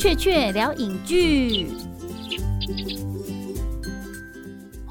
雀雀聊影剧。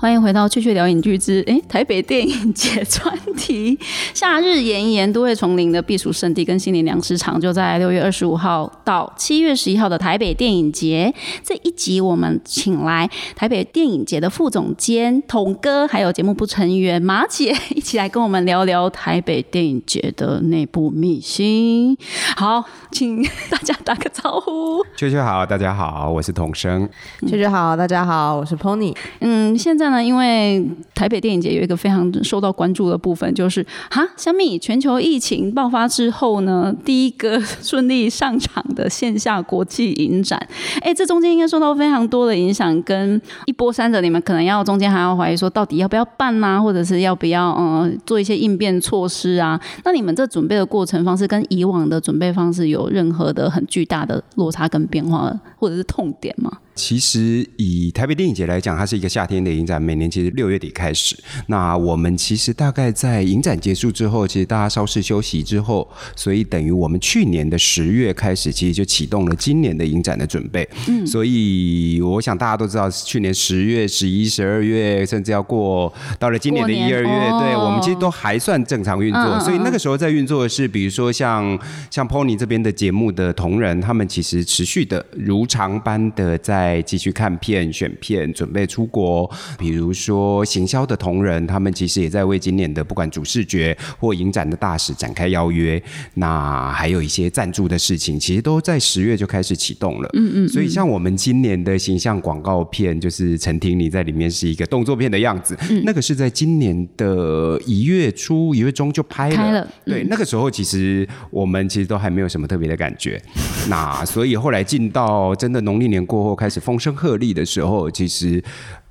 欢迎回到《趣趣聊影剧之诶台北电影节专题》。夏日炎炎，都会丛林的避暑胜地跟心灵粮食场就在六月二十五号到七月十一号的台北电影节。这一集我们请来台北电影节的副总监统哥，还有节目部成员马姐一起来跟我们聊聊台北电影节的内部秘辛。好，请大家打个招呼。秋秋好，大家好，我是童生。秋秋好，大家好，我是 Pony。嗯，现在呢，因为台北电影节有一个非常受到关注的部分，就是哈，小米全球疫情爆发之后呢，第一个 顺利上场的线下国际影展，哎，这中间应该受到非常多的影响，跟一波三折，你们可能要中间还要怀疑说，到底要不要办呐、或者是要不要嗯做一些应变措施啊？那你们这准备的过程方式跟以往的准备方式有任何的很巨大的落差跟变化，或者是痛点吗？其实以台北电影节来讲，它是一个夏天的影展，每年其实六月底开始。那我们其实大概在影展结束之后，其实大家稍事休息之后，所以等于我们去年的十月开始，其实就启动了今年的影展的准备。嗯，所以我想大家都知道，去年十月、十一、十二月，甚至要过到了今年的一二月，哦对我们其实都还算正常运作。嗯嗯嗯所以那个时候在运作的是，比如说像像 Pony 这边的节目的同仁，他们其实持续的如常般的在继续看片、选片，准备出国。比如说行销的同仁，他们其实也在为今年的不管主视觉或影展的大使展开邀约。那还有一些赞助的事情，其实都在十月就开始启动了。嗯嗯。所以像我们今年的形象广告片，就是陈婷你在里面是一个动作片的样子，嗯那个是在今年的一月初、一月中就拍了对，那个时候其实我们其实都还没有什么特别的感觉。那所以后来进到真的农历年过后开始风声鹤唳的时候，其实。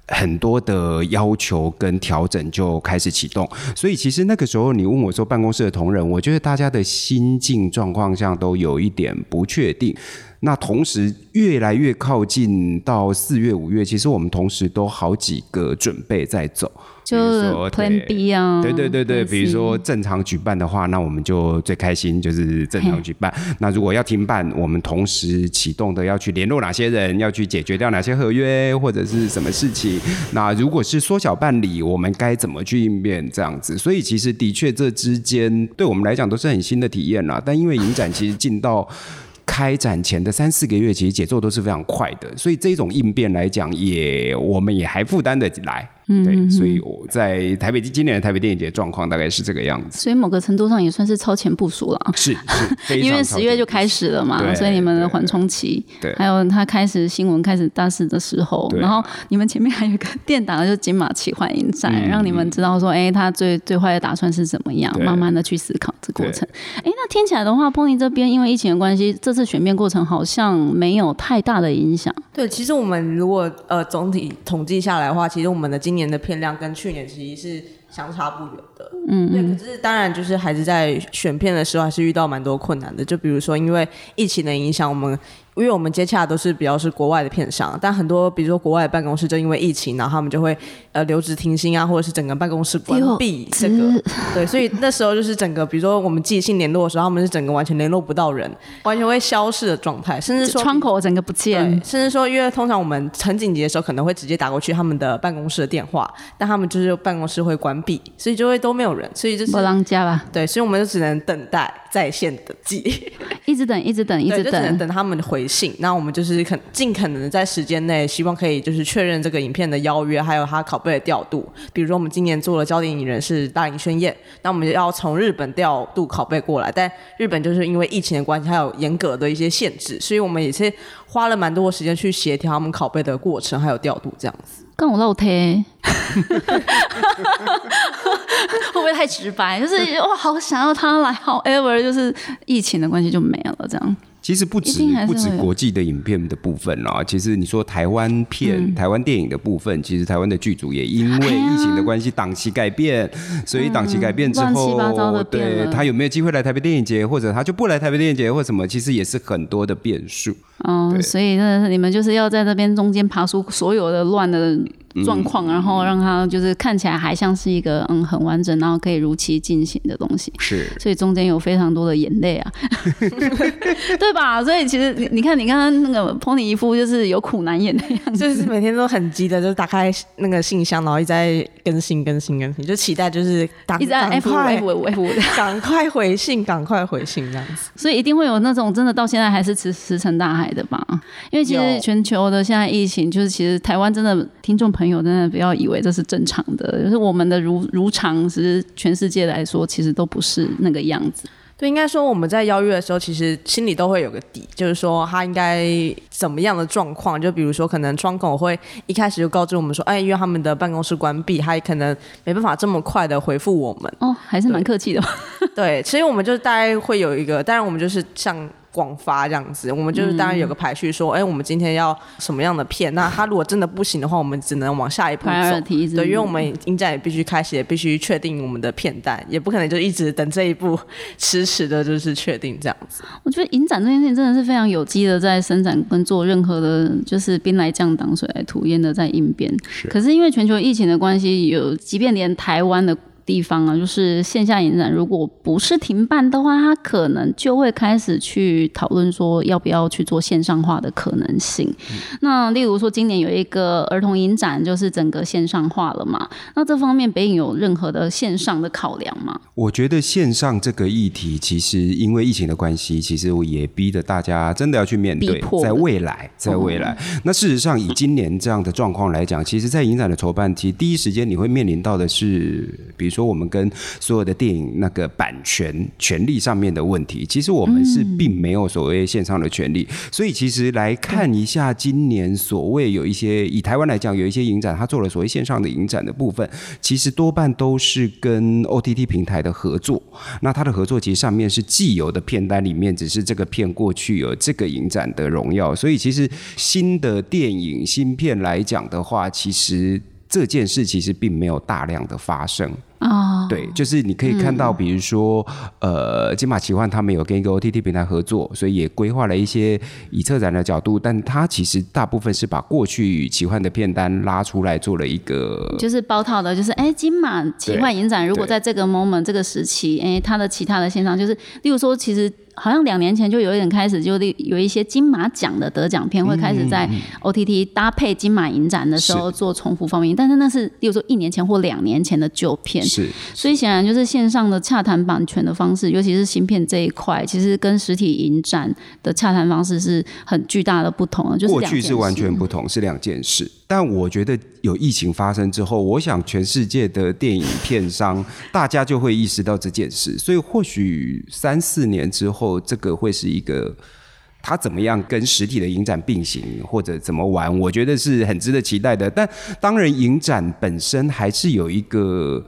很多的要求跟调整就开始启动，所以其实那个时候你问我说办公室的同仁，我觉得大家的心境状况上都有一点不确定。那同时越来越靠近到四月、五月，其实我们同时都好几个准备在走，就是说 Plan 对 B 啊，对对对对，比如说正常举办的话，那我们就最开心就是正常举办。那如果要停办，我们同时启动的要去联络哪些人，要去解决掉哪些合约或者是什么事情。那如果是缩小办理，我们该怎么去应变这样子？所以其实的确这之间对我们来讲都是很新的体验啦。但因为影展其实进到开展前的三四个月，其实节奏都是非常快的，所以这种应变来讲也，我们也还负担得来。嗯对，所以我在台北今年的台北电影节状况大概是这个样子。所以某个程度上也算是超前部署了。是是，因为超十月就开始了嘛，所以你们的缓冲期，对还有他开始新闻开始大事的时候，然后你们前面还有一个电档，就是金马奇幻影展，嗯让你们知道说，哎，他最最坏的打算是怎么样，慢慢的去思考这过程。哎，那听起来的话，Pony 这边因为疫情的关系，这次选片过程好像没有太大的影响。对，其实我们如果呃总体统计下来的话，其实我们的今年的片量跟去年其实是相差不远的。嗯，对。可是当然就是还是在选片的时候还是遇到蛮多困难的，就比如说因为疫情的影响，我们因为我们接洽都是比较是国外的片商，但很多比如说国外的办公室就因为疫情，然后他们就会呃留职停薪啊，或者是整个办公室关闭这个。对，所以那时候就是整个，比如说我们寄信联络的时候，他们是整个完全联络不到人，完全会消失的状态，甚至说窗口整个不对见，，甚至说，因为通常我们很紧急的时候，可能会直接打过去他们的办公室的电话，但他们就是办公室会关闭，所以就会都没有人，所以就是不让家吧，对，所以我们就只能等待在线的寄，一直等，一直等，一对，直等。等他们回信。那我们就是肯尽可能在时间内，希望可以就是确认这个影片的邀约，还有它拷贝的调度。比如说我们今年做了焦点影人是大林宣彦，那我们要从日本调度拷贝过来，但日本就是因为疫情的关系，还有严格的一些限制，所以我们也是花了蛮多的时间去协调他们拷贝的过程，还有调度这样子。跟我露天，会不会太直白？就是哇，好想要他来，however，就是疫情的关系就没了，这样。其实不止不止国际的影片的部分啦，其实你说台湾片、嗯。台湾电影的部分，其实台湾的剧组也因为疫情的关系档期改变，所以档期改变之后，对他有没有机会来台北电影节，或者他就不来台北电影节，或什么，其实也是很多的变数。嗯，所以真的是你们就是要在这边中间爬出所有的乱的状况，然后让它就是看起来还像是一个嗯很完整，然后可以如期进行的东西。是，所以中间有非常多的眼泪啊，对吧？所以其实你你看，你刚刚那个 Pony 一副就是有苦难言的样子，就是每天都很急的，就是打开那个信箱，然后一直在更新、更新、更新，就期待就是打一直按 F 五 F 五 F 五，赶快回信，赶快回信这样子。所以一定会有那种真的到现在还是石石沉大海的吧？因为其实全球的现在疫情，就是其实台湾真的听众朋友真的不要以为这是正常的，就是我们的如如常，其实全世界来说其实都不是那个样子。对，应该说我们在邀约的时候，其实心里都会有个底，就是说他应该怎么样的状况。就比如说，可能窗口会一开始就告知我们说，哎，因为他们的办公室关闭，他可能没办法这么快的回复我们。哦，还是蛮客气的。对，其实我们就大概会有一个，当然我们就是像。广发这样子，我们就是当然有个排序，说，哎，我们今天要什么样的片？那他如果真的不行的话，我们只能往下一步走。对，因为我们影展也必须开始，也必须确定我们的片单，也不可能就一直等这一步，迟迟的就是确定这样子。我觉得影展这件事情真的是非常有机的，在生产跟做任何的，就是兵来将挡，水来土掩的在应变。是。可是因为全球疫情的关系，有即便连台湾的。地方啊，就是线下影展，如果不是停办的话，他可能就会开始去讨论说要不要去做线上化的可能性。那例如说，今年有一个儿童影展，就是整个线上化了嘛？那这方面北影有任何的线上的考量吗？我觉得线上这个议题，其实因为疫情的关系，其实我也逼着大家真的要去面对。在未来，在未来，那事实上以今年这样的状况来讲，其实，在影展的筹办期，第一时间你会面临到的是，比如说。说我们跟所有的电影那个版权权利上面的问题，其实我们是并没有所谓线上的权利，所以其实来看一下今年所谓有一些以台湾来讲有一些影展，他做了所谓线上的影展的部分，其实多半都是跟 OTT 平台的合作。那它的合作其实上面是既有的片单里面，只是这个片过去有这个影展的荣耀，所以其实新的电影新片来讲的话，其实这件事其实并没有大量的发生。啊，对，就是你可以看到，比如说，呃，金马奇幻他们有跟一个 OTT 平台合作，所以也规划了一些以策展的角度，但它其实大部分是把过去奇幻的片单拉出来做了一个，就是包套的，就是哎，金马奇幻影展如果在这个 moment 这个时期，哎，它的其他的线上，就是例如说，其实好像两年前就有一点开始，就有一些金马奖的得奖片会开始在 OTT 搭配金马影展的时候做重复放映，但是那是例如说一年前或两年前的旧片。是，所以显然就是线上的洽谈版权的方式，尤其是芯片这一块，其实跟实体影展的洽谈方式是很巨大的不同的。就是过去是完全不同，是两件事。但我觉得有疫情发生之后，我想全世界的电影片商大家就会意识到这件事，所以或许三四年之后，这个会是一个。它怎么样跟实体的影展并行，或者怎么玩？我觉得是很值得期待的。但当然，影展本身还是有一个。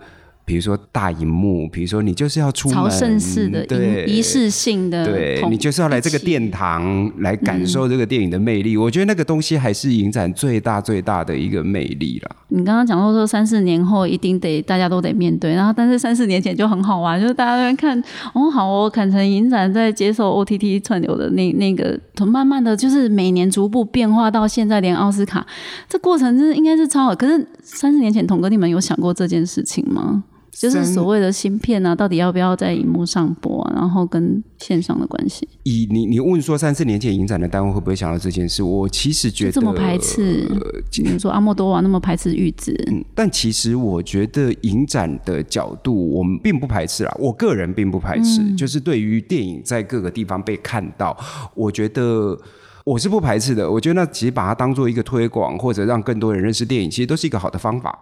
比如说大荧幕，比如说你就是要出门，朝圣式的、仪式性的，对你就是要来这个殿堂来感受这个电影的魅力。我觉得那个东西还是影展最大最大的一个魅力了。你刚刚讲到说三四年后一定得大家都得面对，然后但是三四年前就很好玩，就是大家在看哦，好哦，坎城影展在接受 OTT 串流的那那个，从慢慢的就是每年逐步变化到现在连奥斯卡，这过程真的应该是超好。可是三四年前，童哥你们有想过这件事情吗？就是所谓的芯片啊，到底要不要在荧幕上播？然后跟线上的关系。以你你问说三四年前影展的单位会不会想到这件事？我其实觉得这么排斥，比如说阿莫多瓦那么排斥玉子。嗯，但其实我觉得影展的角度，我们并不排斥啦。我个人并不排斥，就是对于电影在各个地方被看到，我觉得我是不排斥的。我觉得那其实把它当做一个推广，或者让更多人认识电影，其实都是一个好的方法。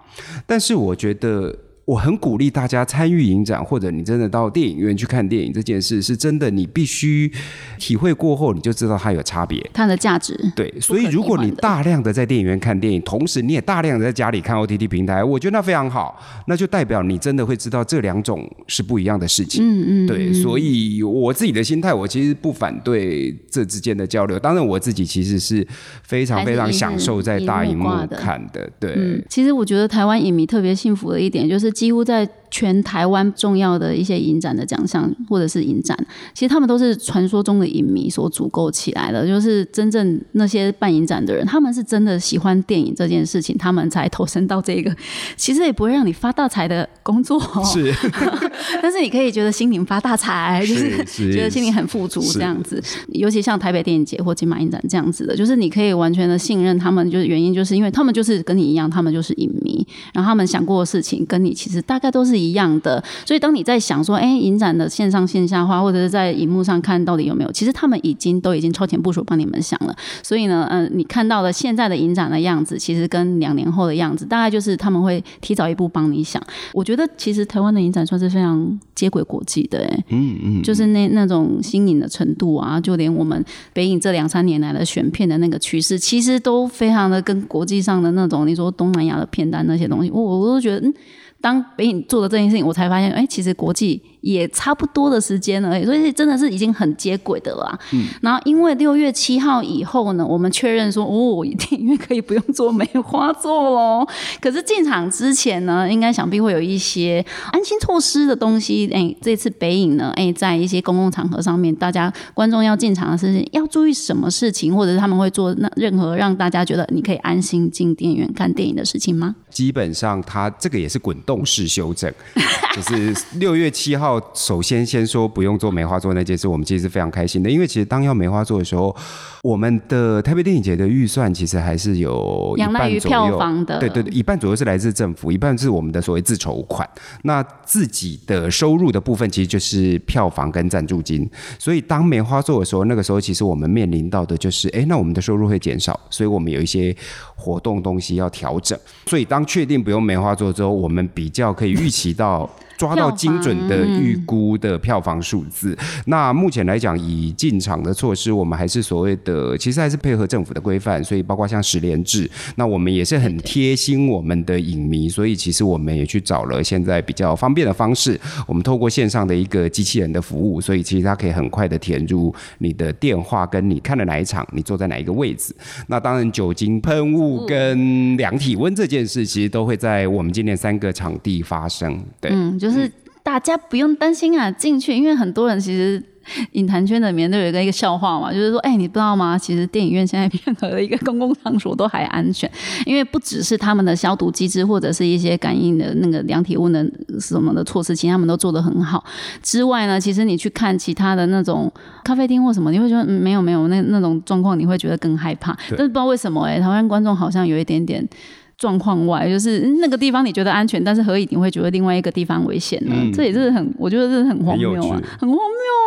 但是我觉得。我很鼓励大家参与影展，或者你真的到电影院去看电影这件事，是真的，你必须体会过后，你就知道它有差别，它的价值。对，所以如果你大量的在电影院看电影，同时你也大量的在家里看 OTT 平台，我觉得那非常好，那就代表你真的会知道这两种是不一样的事情。嗯嗯，对，所以我自己的心态，我其实不反对这之间的交流。当然，我自己其实是非常非常享受在大荧幕看的。对，其实我觉得台湾影迷特别幸福的一点就是。几乎在全台湾重要的一些影展的奖项或者是影展，其实他们都是传说中的影迷所组构起来的。就是真正那些办影展的人，他们是真的喜欢电影这件事情，他们才投身到这个。其实也不会让你发大财的工作，是，但是你可以觉得心灵发大财，就是觉得心灵很富足这样子。尤其像台北电影节或金马影展这样子的，就是你可以完全的信任他们。就是原因，就是因为他们就是跟你一样，他们就是影迷，然后他们想过的事情跟你其实大概都是一样的。所以当你在想说，哎，影展的线上线下化，或者是在荧幕上看到底有没有，其实他们已经都已经超前部署帮你们想了。所以呢，嗯，你看到的现在的影展的样子，其实跟两年后的样子，大概就是他们会提早一步帮你想。我觉得其实台湾的影展算是非常接轨国际的，哎，嗯嗯，就是那那种新颖的程度啊，就连我们北影这两三年来的选片的那个趋势，其实都非常的跟国际上的那种，你说东南亚的片单那些东西，我我都觉得，嗯，当北影做的这件事情，我才发现，哎，其实国际。也差不多的时间了，所以真的是已经很接轨的了。嗯，然后因为六月七号以后呢，我们确认说，哦，电影院可以不用做梅花座喽。可是进场之前呢，应该想必会有一些安心措施的东西。哎，这次北影呢，哎，在一些公共场合上面，大家观众要进场的事情要注意什么事情，或者是他们会做那任何让大家觉得你可以安心进电影院看电影的事情吗？基本上，它这个也是滚动式修正，就是六月七号。首先，先说不用做梅花座那件事，我们其实是非常开心的，因为其实当要梅花座的时候，我们的台北电影节的预算其实还是有仰赖于票房的，对对对，一半左右是来自政府，一半是我们的所谓自筹款。那自己的收入的部分，其实就是票房跟赞助金。所以当梅花座的时候，那个时候其实我们面临到的就是，哎，那我们的收入会减少，所以我们有一些活动东西要调整。所以当确定不用梅花座之后，我们比较可以预期到。抓到精准的预估的票房数字。那目前来讲，以进场的措施，我们还是所谓的，其实还是配合政府的规范。所以包括像十连制，那我们也是很贴心我们的影迷。所以其实我们也去找了现在比较方便的方式，我们透过线上的一个机器人的服务，所以其实它可以很快的填入你的电话，跟你看了哪一场，你坐在哪一个位置。那当然，酒精喷雾跟量体温这件事，其实都会在我们今年三个场地发生。对。是大家不用担心啊，进去，因为很多人其实影坛圈里面都有一个一个笑话嘛，就是说，哎，你不知道吗？其实电影院现在任何的一个公共场所都还安全，因为不只是他们的消毒机制或者是一些感应的那个量体温的什么的措施，其实他们都做得很好。之外呢，其实你去看其他的那种咖啡厅或什么，你会觉得没有没有那那种状况，你会觉得更害怕。但是不知道为什么，哎，台湾观众好像有一点点。状况外，就是那个地方你觉得安全，但是何以你会觉得另外一个地方危险呢？这也是很，我觉得这是很荒谬啊，很荒谬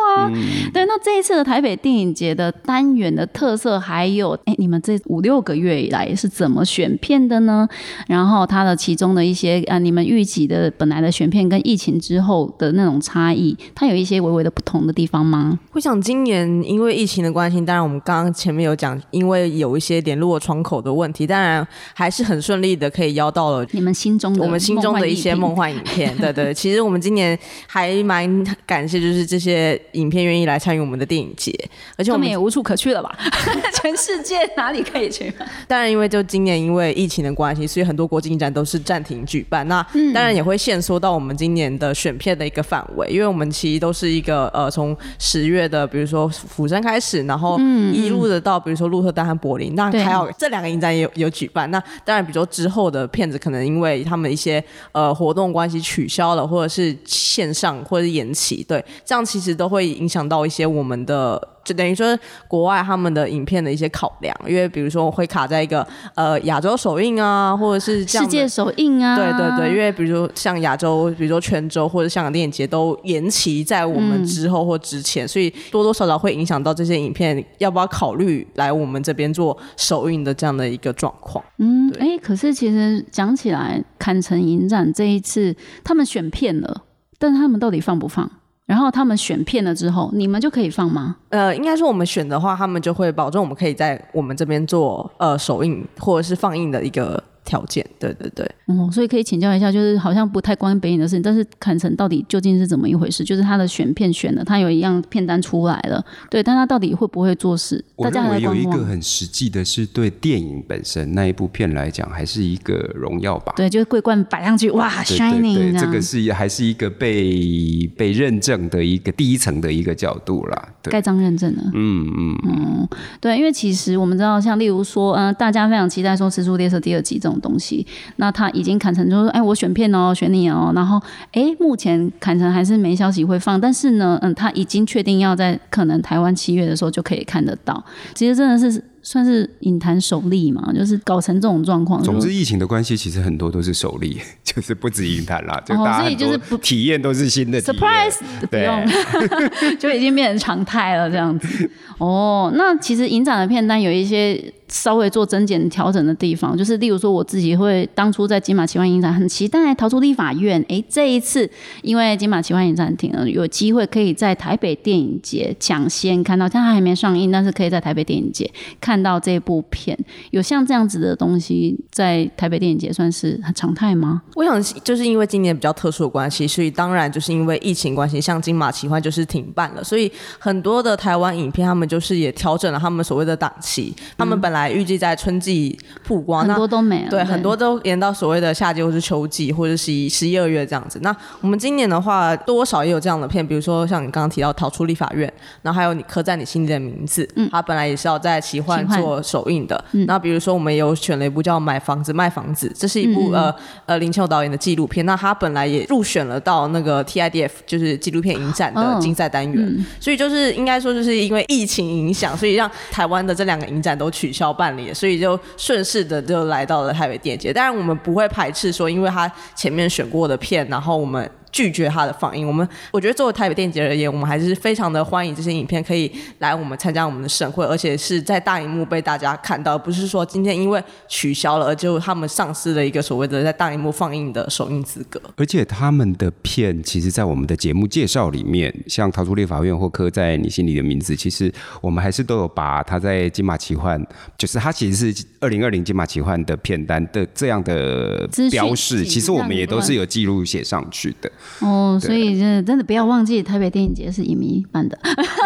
啊。对，那这一次的台北电影节的单元的特色，还有哎，你们这五六个月以来是怎么选片的呢？然后它的其中的一些啊，你们预计的本来的选片跟疫情之后的那种差异，它有一些微微的不同的地方吗？我想今年因为疫情的关系，当然我们刚刚前面有讲，因为有一些联络窗口的问题，当然还是很顺。力的可以邀到了你们心中的我们心中的一些梦幻影片，对对。其实我们今年还蛮感谢，就是这些影片愿意来参与我们的电影节，而且我们也无处可去了吧？全世界哪里可以去？当然，因为就今年因为疫情的关系，所以很多国际影展都是暂停举办。那当然也会限缩到我们今年的选片的一个范围，因为我们其实都是一个呃，从十月的比如说釜山开始，然后一路的到比如说鹿特丹和柏林，那还有这两个影展也有有举办。那当然，比如说。之后的片子可能因为他们一些呃活动关系取消了，或者是线上或者是延期，对，这样其实都会影响到一些我们的。就等于说，国外他们的影片的一些考量，因为比如说会卡在一个呃亚洲首映啊，或者是世界首映啊，对对对，因为比如说像亚洲，比如说泉州或者香港电影节都延期在我们之后或之前，所以多多少少会影响到这些影片要不要考虑来我们这边做首映的这样的一个状况。嗯，哎，可是其实讲起来，坎城影展这一次他们选片了，但他们到底放不放？然后他们选片了之后，你们就可以放吗？呃，应该说我们选的话，他们就会保证我们可以在我们这边做呃首映或者是放映的一个。条件。对对对，哦，所以可以请教一下，就是好像不太关北影的事情，但是坎城到底究竟是怎么一回事？就是他的选片选的，他有一样片单出来了，对，但他到底会不会做事？我大家还在认为有一。个很实际的是，对电影本身那一部片来讲，还是一个荣耀吧。对，就是桂冠摆上去，哇对对，shining 对，这个是还是一个被被认证的一个第一层的一个角度啦。对，盖章认证的。嗯嗯嗯，对，因为其实我们知道，像例如说，嗯、大家非常期待说《蜘蛛列车》第二集这种东西，那他已经砍成就是说，哎，我选片哦，选你哦，然后，哎，目前砍成还是没消息会放，但是呢，嗯，他已经确定要在可能台湾七月的时候就可以看得到，其实真的是算是影坛首例嘛，就是搞成这种状况，就总之疫情的关系，其实很多都是首例，就是不止影坛啦，就哦大家很所以就是体验都是新的 surprise 不用，就已经变成常态了这样子。哦，那其实影展的片单有一些稍微做增减调整的地方，就是例如说我自己会当初在金马奇幻影展很期待逃出立法院，诶，这一次因为金马奇幻影展停了，有机会可以在台北电影节抢先看到，但它还没上映，但是可以在台北电影节看到这部片。有像这样子的东西在台北电影节算是很常态吗？我想就是因为今年比较特殊的关系，所以当然就是因为疫情关系，像金马奇幻就是停办了，所以很多的台湾影片他们就是也调整了他们所谓的档期，他们本来预计在春季曝光，很多都没了，对，很多都延到所谓的夏季或是秋季，或者十一、十一二月这样子。那我们今年的话，多少也有这样的片，比如说像你刚刚提到《逃出立法院》，然后还有你刻在你心里的名字，嗯它本来也是要在奇幻做首映的。那比如说我们有选了一部叫《买房子卖房子》，这是一部、呃呃林秋导演的纪录片，那他本来也入选了到那个 TIDF 就是纪录片影展的哦竞赛单元，所以就是应该说就是因为疫情影响，所以让台湾的这两个影展都取消办理了，所以就顺势的就来到了台北电影节。当然我们不会排斥说，因为他前面选过的片，然后我们。拒绝它的放映，我们我觉得作为台北电影节而言，我们还是非常的欢迎这些影片可以来我们参加我们的盛会，而且是在大荧幕被大家看到，而不是说今天因为取消了，而就他们丧失了一个所谓的在大荧幕放映的首映资格。而且他们的片，其实，在我们的节目介绍里面，像《逃出立法院》或《刻在你心里的名字》，其实我们还是都有把他在金马奇幻，就是他其实是二零二零金马奇幻的片单的这样的标示，其实我们也都是有记录写上去的。哦，所以真的真的不要忘记台北电影节是影迷办的，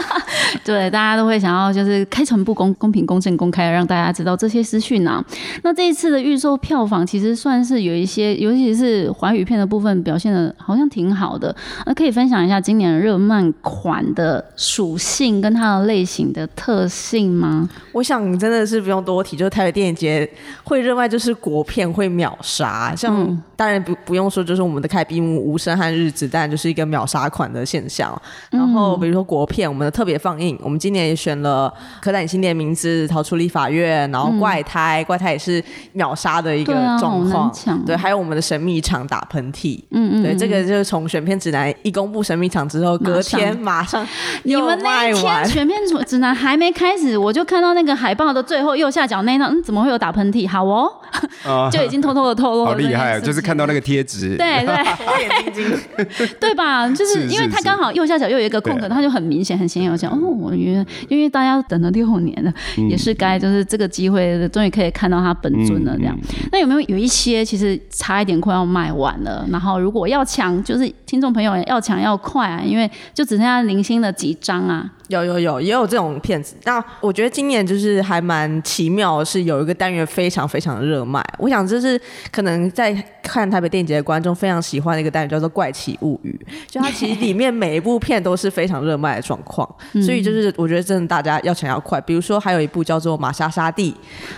对，大家都会想要就是开诚布公、公平、公正、公开，让大家知道这些资讯啊。那这一次的预售票房其实算是有一些，尤其是华语片的部分表现的好像挺好的。那可以分享一下今年热漫款的属性跟它的类型的特性吗？我想真的是不用多提，就是台北电影节会热卖，就是国片会秒杀。像、嗯当然不不用说，就是我们的开闭幕《无声和日子》，当然就是一个秒杀款的现象。然嗯后比如说国片，我们的特别放映，我们今年也选了《刻在你心底的名字》《逃出立法院》，然后《怪胎》怪胎也是秒杀的一个状况。对，还有我们的神秘场打喷嚏。嗯嗯，对，这个就是从选片指南一公布神秘场之后，隔天马上你们那一天。选片指指南还没开始，我就看到那个海报的最后右下角那一张，嗯，怎么会有打喷嚏？好哦，就已经偷偷的透露了好厉害就是看到那个贴纸，对对我眼金睛，对吧？就是是因为它是刚好右下角又有一个空格，他就很明显、很显眼。我想，哦，我原来因为大家等了六年了，嗯也是该就是这个机会，终于可以看到他本尊了。这样，嗯那有没有有一些其实差一点快要卖完了？然后如果要抢，就是听众朋友要抢要快啊，因为就只剩下零星的几张啊。有有有，也有这种骗子。那我觉得今年就是还蛮奇妙的是，有一个单元非常非常的热卖。我想这是可能在看台北电影节的观众非常喜欢的一个单元，叫做《怪奇物语》。就它其实里面每一部片都是非常热卖的状况，所以就是我觉得真的大家要抢要快。比如说还有一部叫做《玛莎莎蒂》，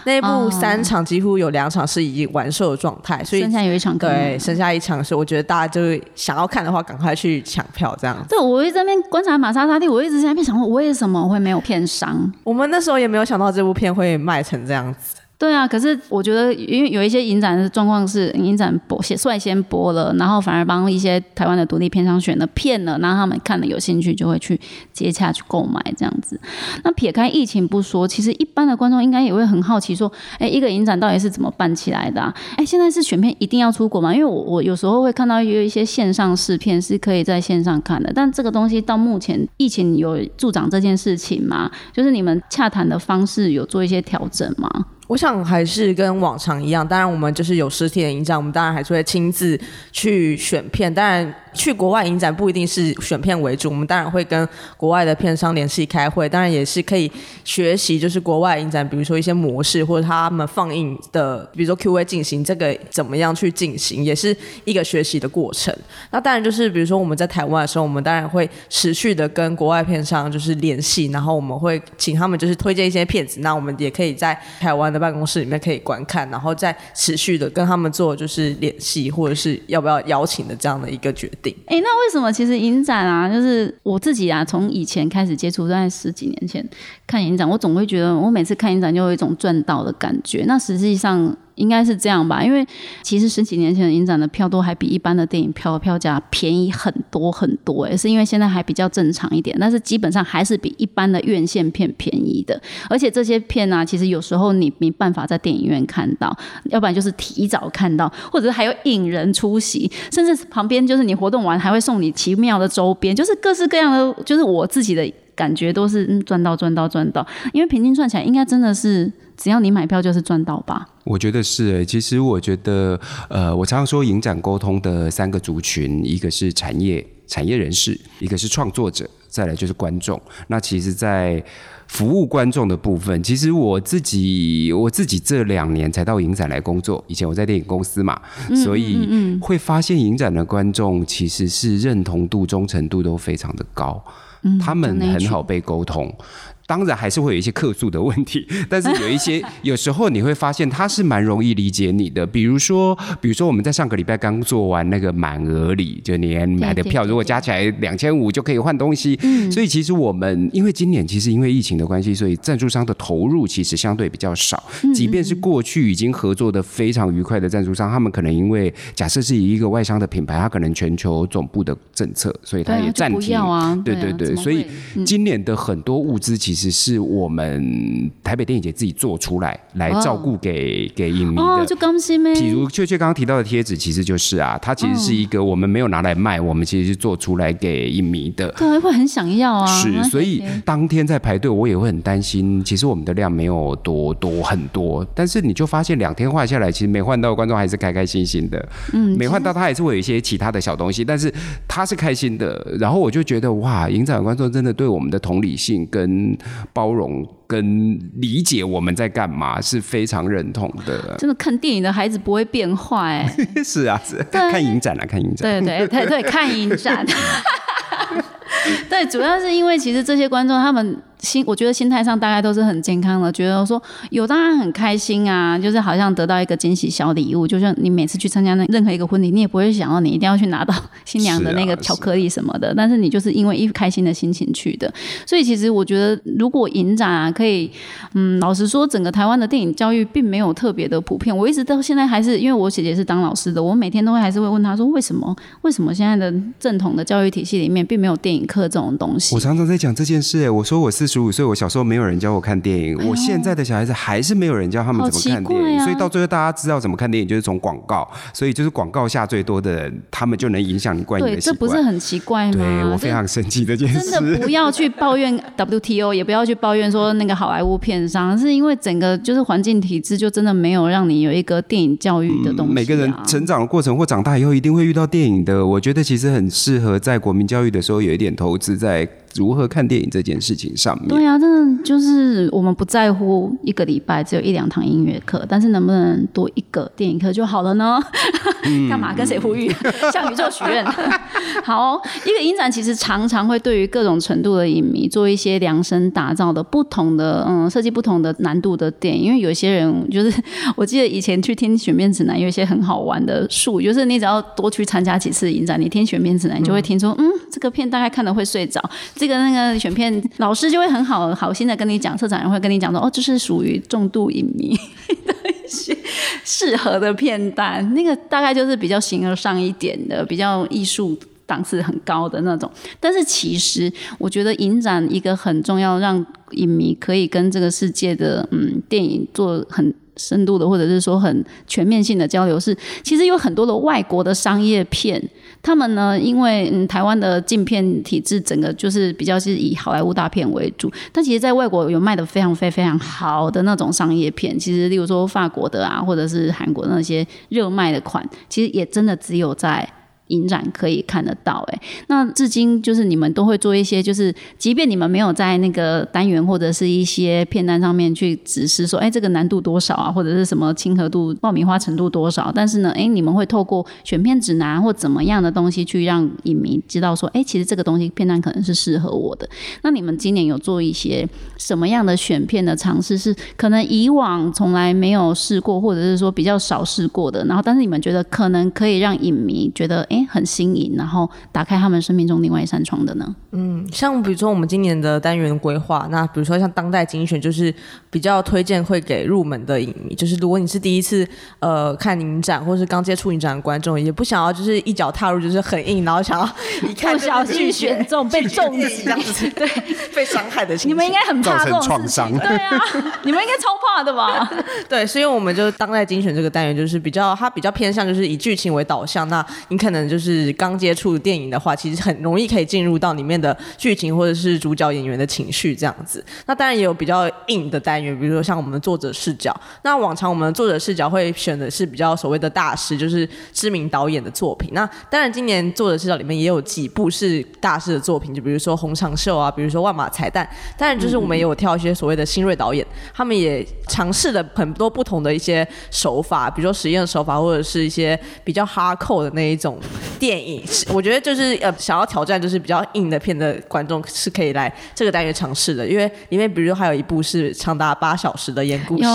那一部哦三场几乎有两场是已经完售的状态，所以剩下有一场对剩下一场是我觉得大家就是想要看的话，赶快去抢票这样。对，我一直在那边观察玛莎莎蒂，我一直在那边想，为什么会没有片商？我们那时候也没有想到这部片会卖成这样子。对啊，可是我觉得，因为有一些影展的状况是，影展播先率先播了，然后反而帮一些台湾的独立片商选了片了，然后他们看了有兴趣就会去接洽去购买这样子。那撇开疫情不说，其实一般的观众应该也会很好奇说，哎，一个影展到底是怎么办起来的、啊？哎，现在是选片一定要出国吗？因为我我有时候会看到有一些线上试片是可以在线上看的，但这个东西到目前疫情有助长这件事情吗？就是你们洽谈的方式有做一些调整吗？我想还是跟往常一样，当然我们就是有实体的影展，我们当然还是会亲自去选片。当然去国外影展不一定是选片为主，我们当然会跟国外的片商联系开会，当然也是可以学习，就是国外影展，比如说一些模式或者他们放映的，比如说 Q&A 进行这个怎么样去进行，也是一个学习的过程。那当然就是比如说我们在台湾的时候，我们当然会持续的跟国外片商就是联系，然后我们会请他们就是推荐一些片子，那我们也可以在台湾的办公室里面可以观看，然后再持续的跟他们做就是联系，或者是要不要邀请的这样的一个决定。哎，那为什么其实影展啊，就是我自己啊，从以前开始接触，在十几年前看影展，我总会觉得我每次看影展就有一种赚到的感觉。那实际上。应该是这样吧，因为其实十几年前的影展的票都还比一般的电影票票价便宜很多很多，哎，是因为现在还比较正常一点，但是基本上还是比一般的院线片便宜的。而且这些片呢，其实有时候你没办法在电影院看到，要不然就是提早看到，或者是还有引人出席，甚至旁边就是你活动完还会送你奇妙的周边，就是各式各样的，就是我自己的感觉都是赚到赚到赚到，因为平均算起来应该真的是。只要你买票就是赚到吧？我觉得是其实我觉得，呃，我常常说影展沟通的三个族群，一个是产业产业人士，一个是创作者，再来就是观众。那其实，在服务观众的部分，其实我自己我自己这两年才到影展来工作，以前我在电影公司嘛，所以会发现影展的观众其实是认同度、忠诚度都非常的高，他们很好被沟通。当然还是会有一些客诉的问题，但是有一些有时候你会发现他是蛮容易理解你的。比如说，比如说我们在上个礼拜刚做完那个满额礼，就你买的票如果加起来两千五就可以换东西。所以其实我们因为今年其实因为疫情的关系，所以赞助商的投入其实相对比较少。即便是过去已经合作的非常愉快的赞助商，他们可能因为假设是以一个外商的品牌，他可能全球总部的政策，所以他也暂停。对对对，所以今年的很多物资其实。只是我们台北电影节自己做出来，来照顾给给影迷的，就刚新咩？比如雀雀刚刚提到的贴纸，其实就是啊，它其实是一个我们没有拿来卖，我们其实是做出来给影迷的。对，会很想要啊。是，所以当天在排队，我也会很担心。其实我们的量没有多多很多，但是你就发现两天换下来，其实没换到观众还是开开心心的。嗯，没换到他还是会有一些其他的小东西，但是他是开心的。然后我就觉得哇，影展观众真的对我们的同理性跟包容跟理解我们在干嘛是非常认同的。真的看电影的孩子不会变坏。是啊，是看影展啊，看影展。对对对对，看影展。对，主要是因为其实这些观众他们。心，我觉得心态上大概都是很健康的，觉得说有当然很开心啊，就是好像得到一个惊喜小礼物，就像你每次去参加那任何一个婚礼，你也不会想到你一定要去拿到 新娘的那个巧克力什么的，但是你就是因为一开心的心情去的，所以其实我觉得如果影展啊可以，嗯，老实说，整个台湾的电影教育并没有特别的普遍，我一直到现在还是因为我姐姐是当老师的，我每天都会还是会问她说为什么为什么现在的正统的教育体系里面并没有电影课这种东西？我常常在讲这件事，我说我是。十五岁，我小时候没有人教我看电影。我现在的小孩子还是没有人教他们怎么看电影，所以到最后大家知道怎么看电影，就是从广告。所以就是广告下最多的人，他们就能影响你观影的习惯。这不是很奇怪吗？对我非常生气这件事。真的不要去抱怨 WTO，也不要去抱怨说那个好莱坞片商，是因为整个就是环境体制就真的没有让你有一个电影教育的东西。每个人成长的过程或长大以后一定会遇到电影的。我觉得其实很适合在国民教育的时候有一点投资在。如何看电影这件事情上面？对啊，真的就是我们不在乎一个礼拜只有一两堂音乐课，但是能不能多一个电影课就好了呢？干嘛跟谁呼吁？向宇宙许愿。好，一个影展其实常常会对于各种程度的影迷做一些量身打造的不同的嗯设计不同的难度的电影，因为有些人就是我记得以前去听选片指南有一些很好玩的术，就是你只要多去参加几次影展，你听选片指南你就会听说嗯这个片大概看了会睡着。这个那个选片老师就会很好好心的跟你讲，策展人会跟你讲说，哦，这是属于重度影迷 的一些适合的片单，那个大概就是比较形而上一点的，比较艺术档次很高的那种。但是其实我觉得影展一个很重要，让影迷可以跟这个世界的嗯电影做很。深度的，或者是说很全面性的交流，是其实有很多的外国的商业片，他们呢，因为嗯台湾的镜片体制，整个就是比较是以好莱坞大片为主，但其实在外国有卖的非常非非常好的那种商业片，其实例如说法国的啊，或者是韩国那些热卖的款，其实也真的只有在。影展可以看得到，哎，那至今就是你们都会做一些，就是即便你们没有在那个单元或者是一些片单上面去指示说，哎，这个难度多少啊，或者是什么亲和度、爆米花程度多少，但是呢，哎，你们会透过选片指南或怎么样的东西去让影迷知道说，哎，其实这个东西片单可能是适合我的。那你们今年有做一些什么样的选片的尝试，是可能以往从来没有试过，或者是说比较少试过的，然后但是你们觉得可能可以让影迷觉得，哎。很新颖，然后打开他们生命中另外一扇窗的呢？嗯，像比如说我们今年的单元规划，那比如说像当代精选，就是比较推荐会给入门的影迷，就是如果你是第一次呃看影展，或是刚接触影展的观众，也不想要就是一脚踏入就是很硬，然后想要一看小去选中被重击这样子，对，被伤害的，你们应该很怕这种创伤，对啊，你们应该超怕的吧？对，所以我们就当代精选这个单元就是比较，它比较偏向就是以剧情为导向，那你可能。就是刚接触电影的话，其实很容易可以进入到里面的剧情或者是主角演员的情绪这样子。那当然也有比较硬的单元，比如说像我们的作者视角。那往常我们的作者视角会选的是比较所谓的大师，就是知名导演的作品。那当然今年作者视角里面也有几部是大师的作品，就比如说《红长袖》啊，比如说《万马彩蛋》。当然就是我们也有挑一些所谓的新锐导演，他们也尝试了很多不同的一些手法，比如说实验手法，或者是一些比较哈扣的那一种。电影，我觉得就是呃，想要挑战就是比较硬的片的观众是可以来这个单元尝试的，因为里面比如还有一部是长达八小时的演故事，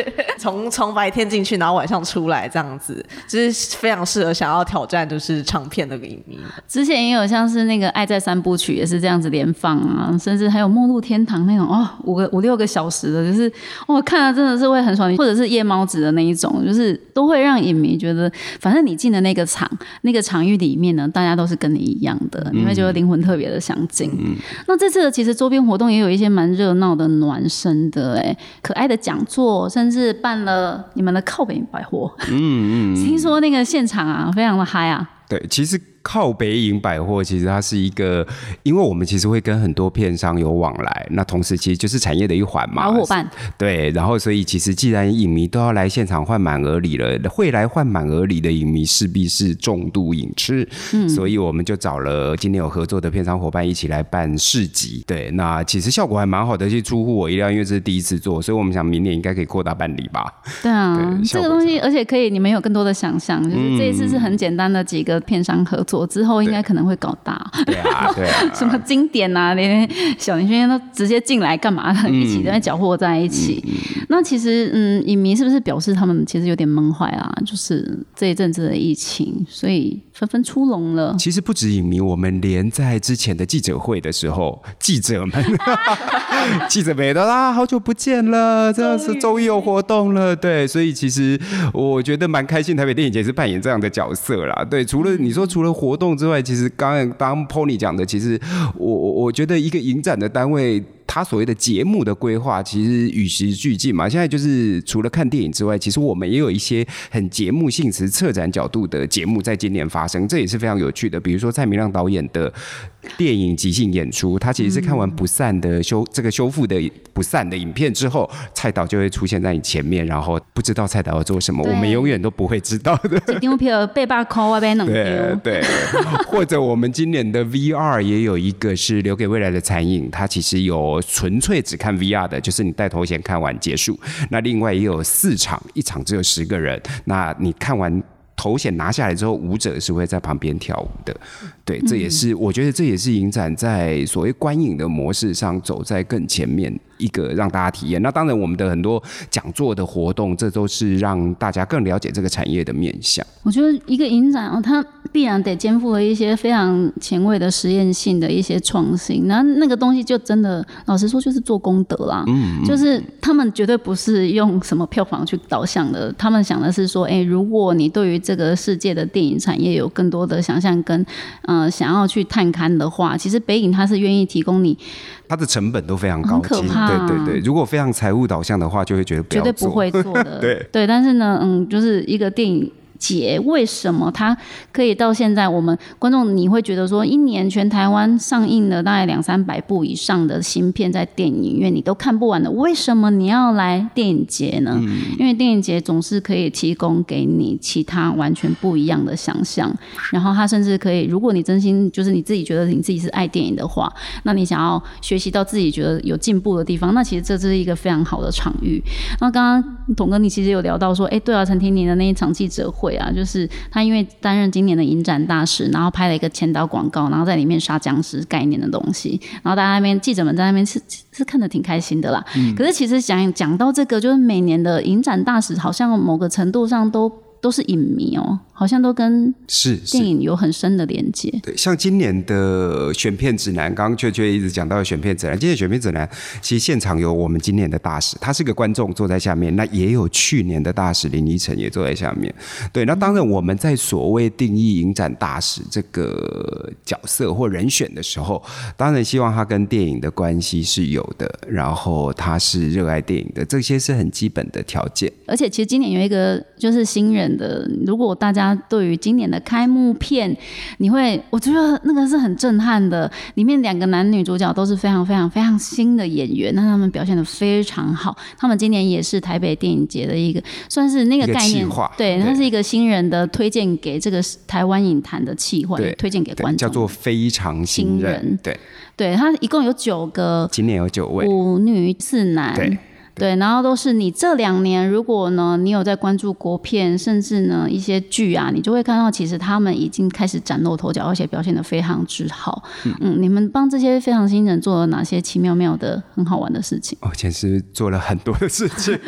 从从白天进去，然后晚上出来这样子，就是非常适合想要挑战就是长片的影迷。之前也有像是那个《爱在三部曲》也是这样子连放啊，甚至还有《末路天堂》那种哦，五个五六个小时的，就是我看了真的是会很爽，或者是夜猫子的那一种，就是都会让影迷觉得，反正你进的那个场那个。场域里面呢，大家都是跟你一样的，你会觉得灵魂特别的相近。嗯那这次的其实周边活动也有一些蛮热闹的、暖身的，哎，可爱的讲座，甚至办了你们的靠北百货。嗯嗯，听说那个现场啊，非常的嗨啊。对，其实。靠北影百货其实它是一个，因为我们其实会跟很多片商有往来，那同时其实就是产业的一环嘛，好伙伴。对，然后所以其实既然影迷都要来现场换满额礼了，会来换满额礼的影迷势必是重度影痴，嗯，所以我们就找了今天有合作的片商伙伴一起来办市集。对，那其实效果还蛮好的，其实出乎我意料，因为这是第一次做，所以我们想明年应该可以扩大办理吧。对啊，这个东西而且可以，你们有更多的想象，就是这一次是很简单的几个片商合作。我之后应该可能会搞大，对啊，对啊，什么经典啊，连小林轩都直接进来干嘛的？一起在搅和在一起。那其实，嗯，影迷是不是表示他们其实有点闷坏啊？就是这一阵子的疫情，所以纷纷出笼了。其实不止影迷，我们连在之前的记者会的时候，记者们，记者们都啦，好久不见了，这样是周一有活动了，对，所以其实我觉得蛮开心。台北电影节是扮演这样的角色啦，对，除了你说除了。活活动之外，其实刚刚当 Pony 讲的，其实我我我觉得一个影展的单位。他所谓的节目的规划，其实与时俱进嘛。现在就是除了看电影之外，其实我们也有一些很节目性、是策展角度的节目在今年发生，这也是非常有趣的。比如说蔡明亮导演的电影即兴演出，他其实是看完《不散》的修这个修复的《不散》的影片之后，蔡导就会出现在你前面，然后不知道蔡导要做什么，我们永远都不会知道的。丢片被爸 call 外边对对，或者我们今年的 VR 也有一个是留给未来的残影，它其实有。纯粹只看 VR 的，就是你戴头衔看完结束。那另外也有四场，一场只有十个人。那你看完头衔拿下来之后，舞者是会在旁边跳舞的。对，这也是我觉得这也是影展在所谓观影的模式上走在更前面一个让大家体验。那当然，我们的很多讲座的活动，这都是让大家更了解这个产业的面向。我觉得一个影展哦，它必然得肩负了一些非常前卫的实验性的一些创新。那那个东西就真的，老实说，就是做功德啦。嗯，就是他们绝对不是用什么票房去导向的，他们想的是说，哎，如果你对于这个世界的电影产业有更多的想象跟嗯想要去探勘的话，其实北影它是愿意提供你。它的成本都非常高，可怕。对对对，如果非常财务导向的话，就会觉得绝对不会做的。对对，但是呢，嗯，就是一个电影。节为什么它可以到现在？我们观众你会觉得说，一年全台湾上映了大概两三百部以上的新片在电影院，你都看不完的，为什么你要来电影节呢？因为电影节总是可以提供给你其他完全不一样的想象，然后它甚至可以，如果你真心就是你自己觉得你自己是爱电影的话，那你想要学习到自己觉得有进步的地方，那其实这是一个非常好的场域。那刚刚董哥你其实有聊到说，哎，对啊，陈婷你的那一场记者会。对啊，就是他因为担任今年的影展大使，然后拍了一个前导广告，然后在里面杀僵尸概念的东西，然后大家那边记者们在那边是是看的挺开心的啦。可是其实讲讲到这个，就是每年的影展大使，好像某个程度上都都是影迷哦。好像都跟是电影有很深的连接。对，像今年的选片指南，刚刚雀雀一直讲到选片指南。今年选片指南，其实现场有我们今年的大使，他是个观众坐在下面，那也有去年的大使林依晨也坐在下面。对，那当然我们在所谓定义影展大使这个角色或人选的时候，当然希望他跟电影的关系是有的，然后他是热爱电影的，这些是很基本的条件。而且其实今年有一个就是新人的，如果大家。对于今年的开幕片，你会我觉得那个是很震撼的。里面两个男女主角都是非常非常非常新的演员，那他们表现的非常好。他们今年也是台北电影节的一个，算是那个概念，对，那是一个新人的推荐给这个台湾影坛的气划，推荐给观众，叫做非常新人。对，对他一共有九个，今年有九位，五女四男。对，然后都是你这两年，如果呢，你有在关注国片，甚至呢一些剧啊，你就会看到，其实他们已经开始崭露头角，而且表现的非常之好。嗯，你们帮这些非常新人做了哪些奇妙妙的、很好玩的事情？哦，其实做了很多的事情，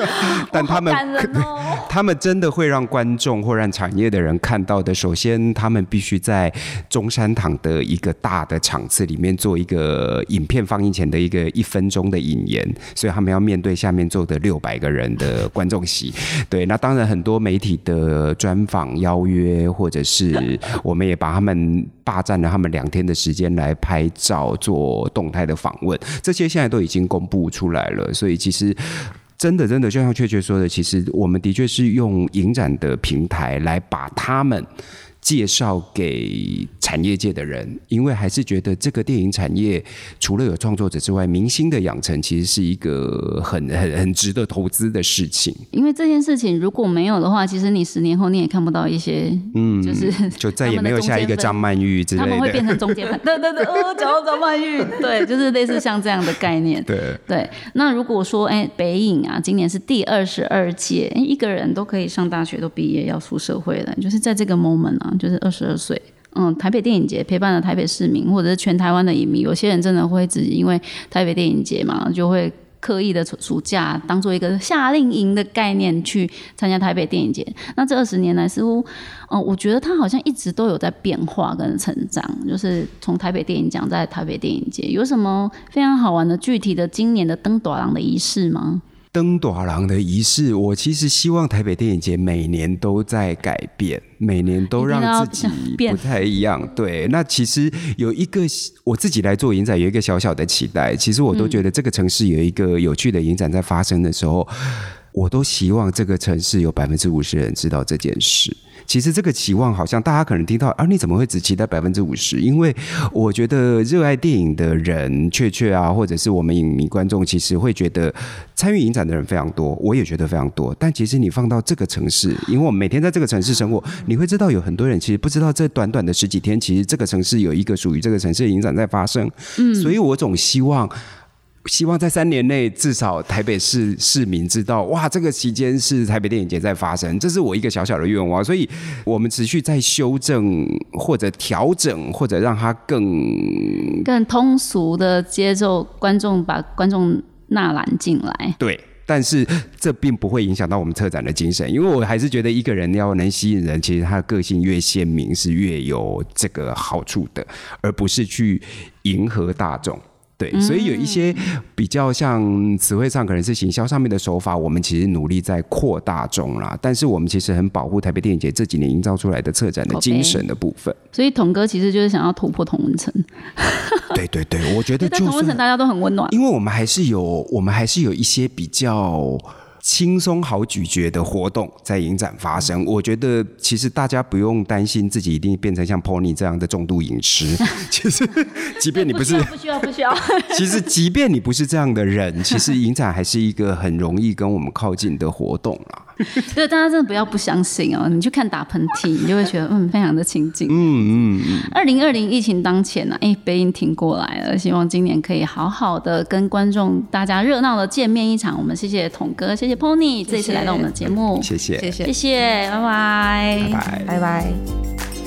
但他们 他们真的会让观众或让产业的人看到的。首先，他们必须在中山堂的一个大的场次里面做一个影片放映前的一个一分钟的引言，所以他们要面对下面。面做的六百个人的观众席，对，那当然很多媒体的专访邀约，或者是我们也把他们霸占了他们两天的时间来拍照做动态的访问，这些现在都已经公布出来了。所以其实真的真的，就像确确说的，其实我们的确是用影展的平台来把他们。介绍给产业界的人，因为还是觉得这个电影产业除了有创作者之外，明星的养成其实是一个很很很值得投资的事情。因为这件事情如果没有的话，其实你十年后你也看不到一些，嗯，就是就再也没有下一个张曼玉之类的，他们会 变成中间分。对对对，哦，讲到张曼玉，对，就是类似像这样的概念。对对，那如果说哎，北影啊，今年是第二十二届，哎，一个人都可以上大学都毕业要出社会了，就是在这个 moment 啊。就是二十二岁，嗯，台北电影节陪伴了台北市民，或者是全台湾的影迷。有些人真的会只因为台北电影节嘛，就会刻意的暑假当做一个夏令营的概念去参加台北电影节。那这二十年来，似乎，嗯，我觉得他好像一直都有在变化跟成长。就是从台北电影奖在台北电影节，有什么非常好玩的具体的今年的登短廊的仪式吗？登短廊的仪式，我其实希望台北电影节每年都在改变，每年都让自己不太一样。对，那其实有一个我自己来做影展，有一个小小的期待。其实我都觉得这个城市有一个有趣的影展在发生的时候，我都希望这个城市有百分之五十人知道这件事。其实这个期望好像大家可能听到，啊，你怎么会只期待百分之五十？因为我觉得热爱电影的人，确确啊，或者是我们影迷观众，其实会觉得参与影展的人非常多，我也觉得非常多。但其实你放到这个城市，因为我们每天在这个城市生活，你会知道有很多人其实不知道这短短的十几天，其实这个城市有一个属于这个城市的影展在发生。嗯，所以我总希望。希望在三年内，至少台北市市民知道，哇，这个期间是台北电影节在发生，这是我一个小小的愿望。所以，我们持续在修正或者调整，或者让它更更通俗的接受观众，把观众纳揽进来。对。但是这并不会影响到我们策展的精神，因为我还是觉得一个人要能吸引人，其实他的个性越鲜明是越有这个好处的，而不是去迎合大众。对，所以有一些比较像词汇上可能是行销上面的手法，我们其实努力在扩大中啦。但是我们其实很保护台北电影节这几年营造出来的策展的精神的部分。所以童哥其实就是想要突破同文层。对对对，我觉得就同文层大家都很温暖，因为我们还是有我们还是有一些比较。轻松好咀嚼的活动在影展发生，我觉得其实大家不用担心自己一定变成像 Pony 这样的重度饮食。其实，即便你不是不需要不需要，其实即便你不是这样的人，其实影展还是一个很容易跟我们靠近的活动啦。对，大家真的不要不相信哦，你去看打喷嚏，你就会觉得嗯，非常的亲近。嗯嗯。二零二零疫情当前呢，哎，北音挺过来了，希望今年可以好好的跟观众大家热闹的见面一场。我们谢谢统哥，谢谢 Pony 这次来到我们的节目，谢谢，谢谢，谢谢，拜拜，拜拜，拜拜。